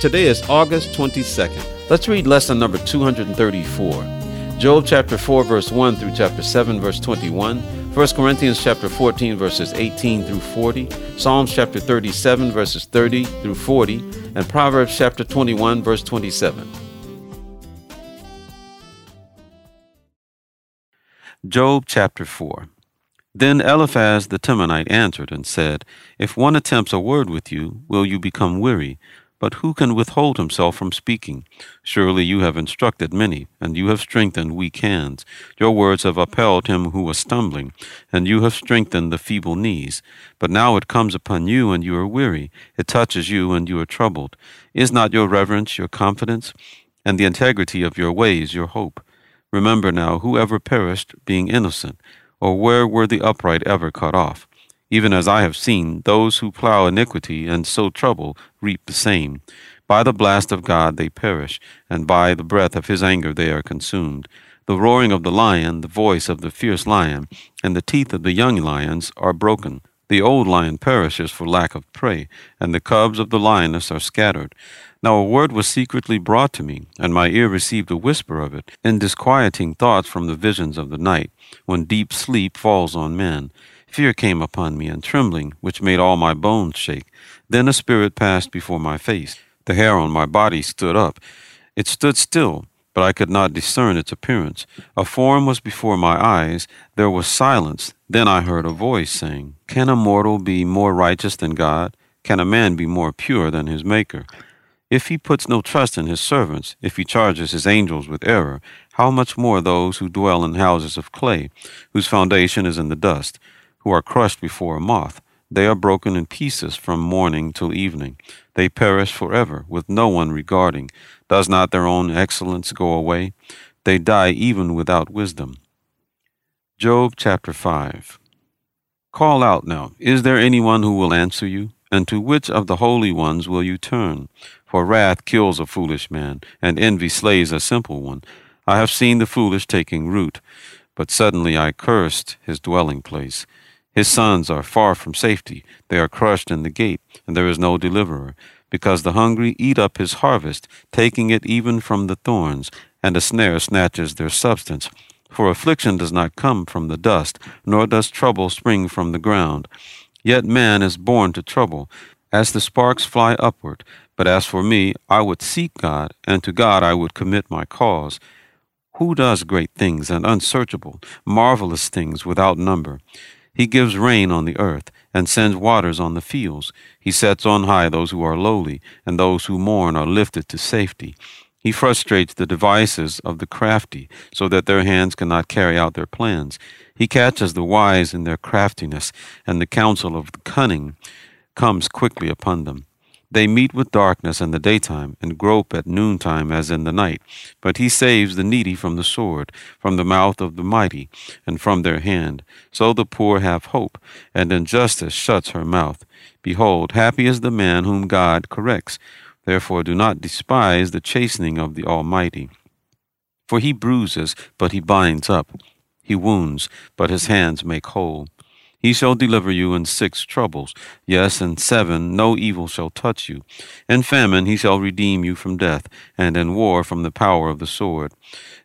Today is August 22nd. Let's read lesson number 234. Job chapter 4 verse 1 through chapter 7 verse 21, 1 Corinthians chapter 14 verses 18 through 40, Psalms chapter 37 verses 30 through 40, and Proverbs chapter 21 verse 27. Job chapter 4 Then Eliphaz the Temanite answered and said, If one attempts a word with you, will you become weary? But who can withhold himself from speaking? Surely you have instructed many, and you have strengthened weak hands. Your words have upheld him who was stumbling, and you have strengthened the feeble knees. But now it comes upon you, and you are weary. It touches you, and you are troubled. Is not your reverence your confidence, and the integrity of your ways your hope? Remember now, whoever perished, being innocent, or where were the upright ever cut off? Even as I have seen, those who plow iniquity and sow trouble reap the same. By the blast of God they perish, and by the breath of his anger they are consumed. The roaring of the lion, the voice of the fierce lion, and the teeth of the young lions are broken. The old lion perishes for lack of prey, and the cubs of the lioness are scattered. Now a word was secretly brought to me, and my ear received a whisper of it, in disquieting thoughts from the visions of the night, when deep sleep falls on men. Fear came upon me, and trembling, which made all my bones shake. Then a spirit passed before my face. The hair on my body stood up. It stood still, but I could not discern its appearance. A form was before my eyes. There was silence. Then I heard a voice saying, Can a mortal be more righteous than God? Can a man be more pure than his Maker? If he puts no trust in his servants, if he charges his angels with error, how much more those who dwell in houses of clay, whose foundation is in the dust? Who are crushed before a moth. They are broken in pieces from morning till evening. They perish forever, with no one regarding. Does not their own excellence go away? They die even without wisdom. Job chapter 5 Call out now, is there anyone who will answer you? And to which of the holy ones will you turn? For wrath kills a foolish man, and envy slays a simple one. I have seen the foolish taking root, but suddenly I cursed his dwelling place. His sons are far from safety. They are crushed in the gate, and there is no deliverer. Because the hungry eat up his harvest, taking it even from the thorns, and a snare snatches their substance. For affliction does not come from the dust, nor does trouble spring from the ground. Yet man is born to trouble, as the sparks fly upward. But as for me, I would seek God, and to God I would commit my cause. Who does great things and unsearchable, marvelous things without number? He gives rain on the earth, and sends waters on the fields. He sets on high those who are lowly, and those who mourn are lifted to safety. He frustrates the devices of the crafty, so that their hands cannot carry out their plans. He catches the wise in their craftiness, and the counsel of the cunning comes quickly upon them. They meet with darkness in the daytime, and grope at noontime as in the night. But he saves the needy from the sword, from the mouth of the mighty, and from their hand. So the poor have hope, and injustice shuts her mouth. Behold, happy is the man whom God corrects. Therefore do not despise the chastening of the Almighty. For he bruises, but he binds up. He wounds, but his hands make whole. He shall deliver you in six troubles. Yes, in seven no evil shall touch you. In famine he shall redeem you from death, and in war from the power of the sword.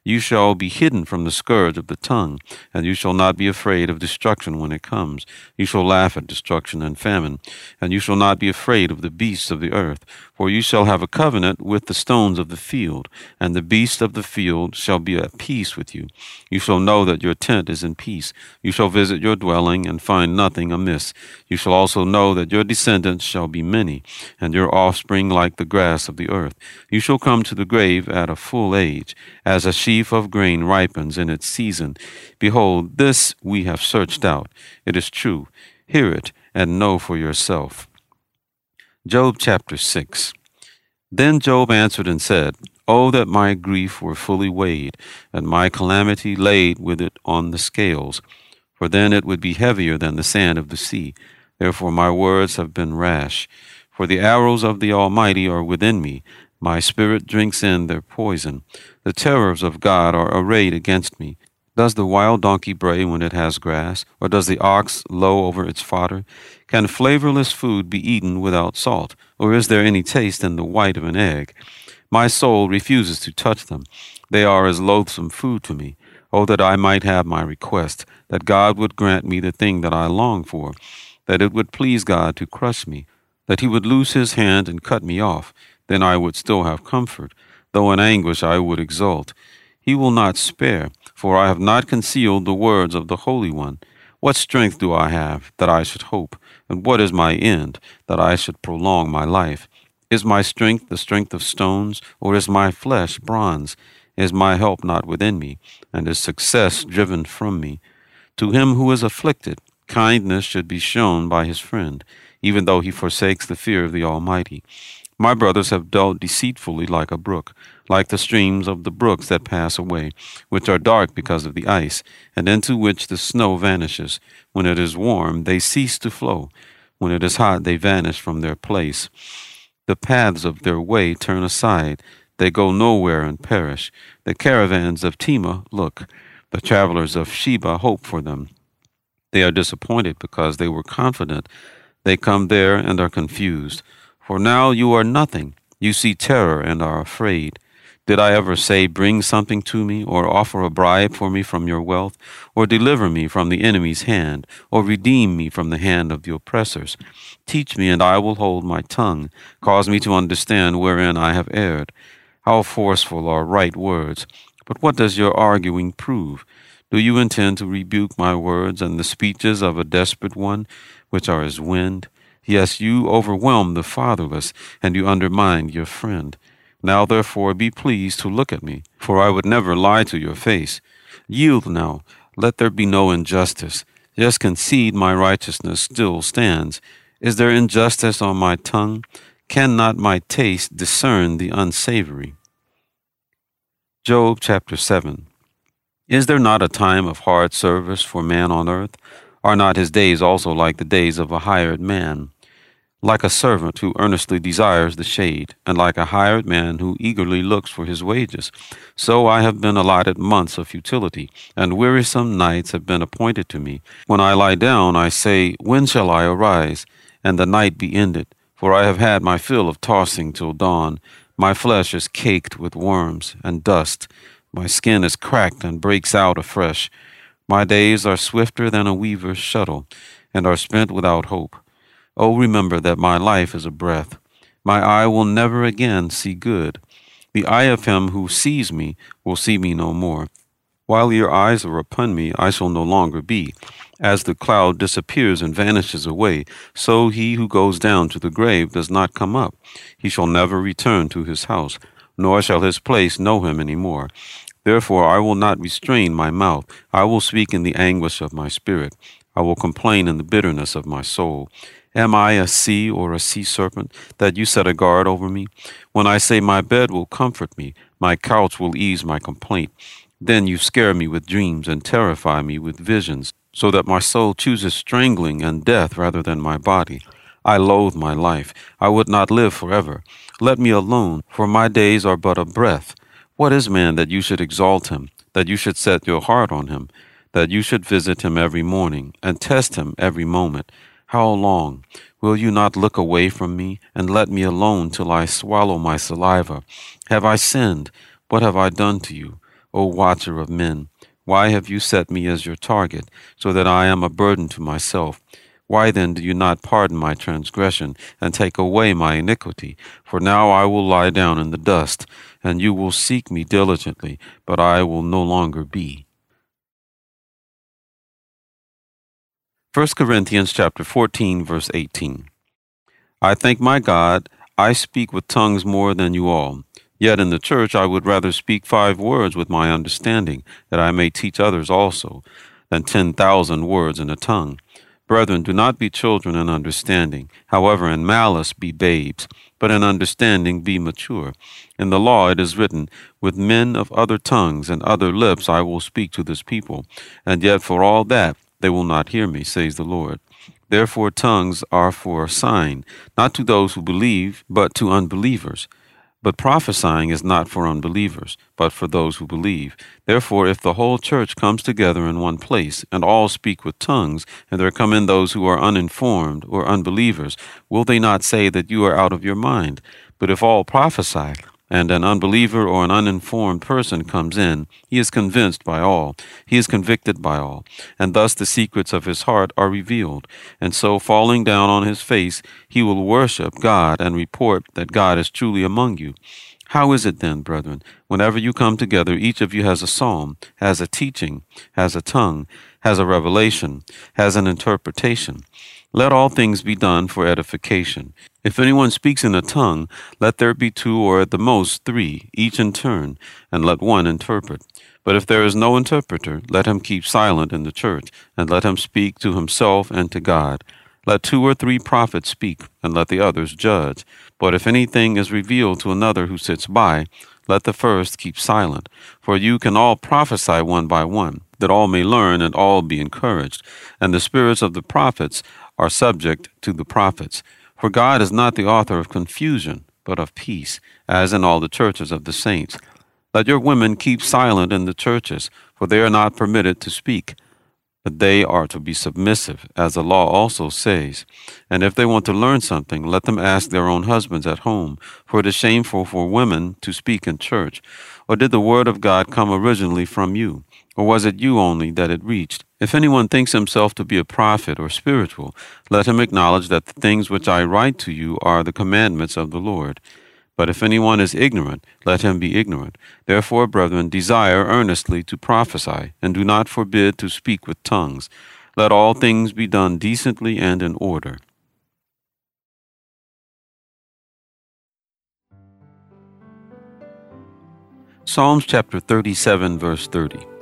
You shall be hidden from the scourge of the tongue, and you shall not be afraid of destruction when it comes. You shall laugh at destruction and famine, and you shall not be afraid of the beasts of the earth. For you shall have a covenant with the stones of the field, and the beasts of the field shall be at peace with you. You shall know that your tent is in peace. You shall visit your dwelling, and find nothing amiss. You shall also know that your descendants shall be many, and your offspring like the grass of the earth. You shall come to the grave at a full age, as a sheaf of grain ripens in its season. Behold, this we have searched out. It is true. Hear it and know for yourself. Job chapter 6. Then Job answered and said, Oh, that my grief were fully weighed, and my calamity laid with it on the scales, for then it would be heavier than the sand of the sea. Therefore my words have been rash. For the arrows of the Almighty are within me. My spirit drinks in their poison. The terrors of God are arrayed against me. Does the wild donkey bray when it has grass, or does the ox low over its fodder? Can flavorless food be eaten without salt, or is there any taste in the white of an egg? My soul refuses to touch them. They are as loathsome food to me. Oh, that I might have my request, that God would grant me the thing that I long for, that it would please God to crush me, that he would loose his hand and cut me off. Then I would still have comfort, though in anguish I would exult. He will not spare, for I have not concealed the words of the Holy One. What strength do I have, that I should hope? And what is my end, that I should prolong my life? Is my strength the strength of stones, or is my flesh bronze? Is my help not within me, and is success driven from me? To him who is afflicted, kindness should be shown by his friend, even though he forsakes the fear of the Almighty. My brothers have dealt deceitfully like a brook, like the streams of the brooks that pass away, which are dark because of the ice, and into which the snow vanishes. When it is warm, they cease to flow. When it is hot, they vanish from their place. The paths of their way turn aside. They go nowhere and perish. The caravans of Tema look. The travelers of Sheba hope for them. They are disappointed because they were confident. They come there and are confused. For now you are nothing. You see terror and are afraid. Did I ever say, Bring something to me, or offer a bribe for me from your wealth, or deliver me from the enemy's hand, or redeem me from the hand of the oppressors? Teach me, and I will hold my tongue. Cause me to understand wherein I have erred. How forceful are right words! But what does your arguing prove? Do you intend to rebuke my words and the speeches of a desperate one, which are as wind? Yes, you overwhelm the fatherless, and you undermine your friend. Now therefore be pleased to look at me, for I would never lie to your face. Yield now, let there be no injustice. Just concede my righteousness still stands. Is there injustice on my tongue? Cannot my taste discern the unsavory? Job chapter 7 Is there not a time of hard service for man on earth? Are not his days also like the days of a hired man? Like a servant who earnestly desires the shade, and like a hired man who eagerly looks for his wages. So I have been allotted months of futility, and wearisome nights have been appointed to me. When I lie down, I say, When shall I arise, and the night be ended? For I have had my fill of tossing till dawn. My flesh is caked with worms and dust. My skin is cracked and breaks out afresh. My days are swifter than a weaver's shuttle, and are spent without hope. Oh, remember that my life is a breath. My eye will never again see good. The eye of him who sees me will see me no more. While your eyes are upon me, I shall no longer be. As the cloud disappears and vanishes away, so he who goes down to the grave does not come up. He shall never return to his house, nor shall his place know him any more. Therefore I will not restrain my mouth. I will speak in the anguish of my spirit. I will complain in the bitterness of my soul. Am I a sea or a sea serpent that you set a guard over me? When I say my bed will comfort me, my couch will ease my complaint, then you scare me with dreams and terrify me with visions, so that my soul chooses strangling and death rather than my body. I loathe my life. I would not live forever. Let me alone, for my days are but a breath. What is man that you should exalt him, that you should set your heart on him, that you should visit him every morning, and test him every moment? How long? Will you not look away from me, and let me alone till I swallow my saliva? Have I sinned? What have I done to you, O watcher of men? Why have you set me as your target, so that I am a burden to myself? Why then do you not pardon my transgression, and take away my iniquity? For now I will lie down in the dust, and you will seek me diligently, but I will no longer be. 1 Corinthians chapter 14 verse 18. I thank my God, I speak with tongues more than you all. Yet in the church I would rather speak five words with my understanding, that I may teach others also, than ten thousand words in a tongue. Brethren, do not be children in understanding. However, in malice be babes, but in understanding be mature. In the law it is written, With men of other tongues and other lips I will speak to this people, and yet for all that they will not hear me, says the Lord. Therefore tongues are for a sign, not to those who believe, but to unbelievers. But prophesying is not for unbelievers, but for those who believe. Therefore, if the whole church comes together in one place, and all speak with tongues, and there come in those who are uninformed or unbelievers, will they not say that you are out of your mind? But if all prophesy, and an unbeliever or an uninformed person comes in, he is convinced by all, he is convicted by all, and thus the secrets of his heart are revealed. And so, falling down on his face, he will worship God and report that God is truly among you. How is it then, brethren, whenever you come together, each of you has a psalm, has a teaching, has a tongue, has a revelation, has an interpretation? Let all things be done for edification. If anyone speaks in a tongue, let there be two or at the most three, each in turn, and let one interpret. But if there is no interpreter, let him keep silent in the church, and let him speak to himself and to God. Let two or three prophets speak, and let the others judge. But if anything is revealed to another who sits by, let the first keep silent. For you can all prophesy one by one, that all may learn and all be encouraged. And the spirits of the prophets are subject to the prophets. For God is not the author of confusion, but of peace, as in all the churches of the saints. Let your women keep silent in the churches, for they are not permitted to speak. But they are to be submissive, as the law also says. And if they want to learn something, let them ask their own husbands at home, for it is shameful for women to speak in church. Or did the word of God come originally from you? Or was it you only that it reached? If anyone thinks himself to be a prophet or spiritual, let him acknowledge that the things which I write to you are the commandments of the Lord. But if anyone is ignorant, let him be ignorant. Therefore, brethren, desire earnestly to prophesy, and do not forbid to speak with tongues. Let all things be done decently and in order. Psalms chapter 37, verse 30.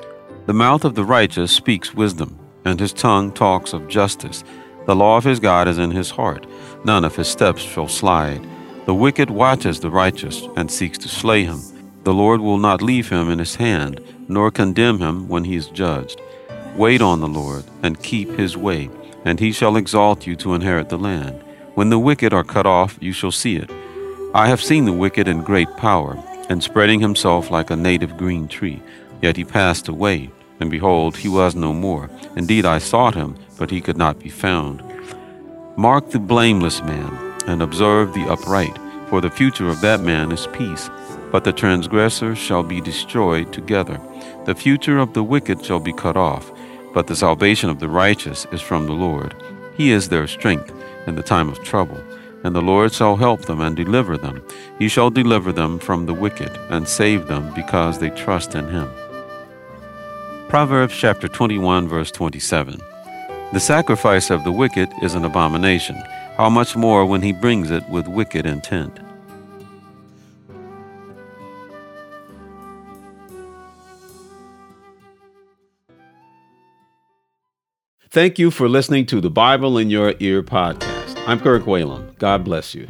The mouth of the righteous speaks wisdom, and his tongue talks of justice. The law of his God is in his heart. None of his steps shall slide. The wicked watches the righteous and seeks to slay him. The Lord will not leave him in his hand, nor condemn him when he is judged. Wait on the Lord and keep his way, and he shall exalt you to inherit the land. When the wicked are cut off, you shall see it. I have seen the wicked in great power, and spreading himself like a native green tree. Yet he passed away, and behold, he was no more. Indeed, I sought him, but he could not be found. Mark the blameless man, and observe the upright, for the future of that man is peace. But the transgressor shall be destroyed together. The future of the wicked shall be cut off, but the salvation of the righteous is from the Lord. He is their strength in the time of trouble and the Lord shall help them and deliver them. He shall deliver them from the wicked and save them because they trust in him. Proverbs chapter 21, verse 27. The sacrifice of the wicked is an abomination. How much more when he brings it with wicked intent? Thank you for listening to the Bible in Your Ear podcast. I'm Kirk Whalum. God bless you.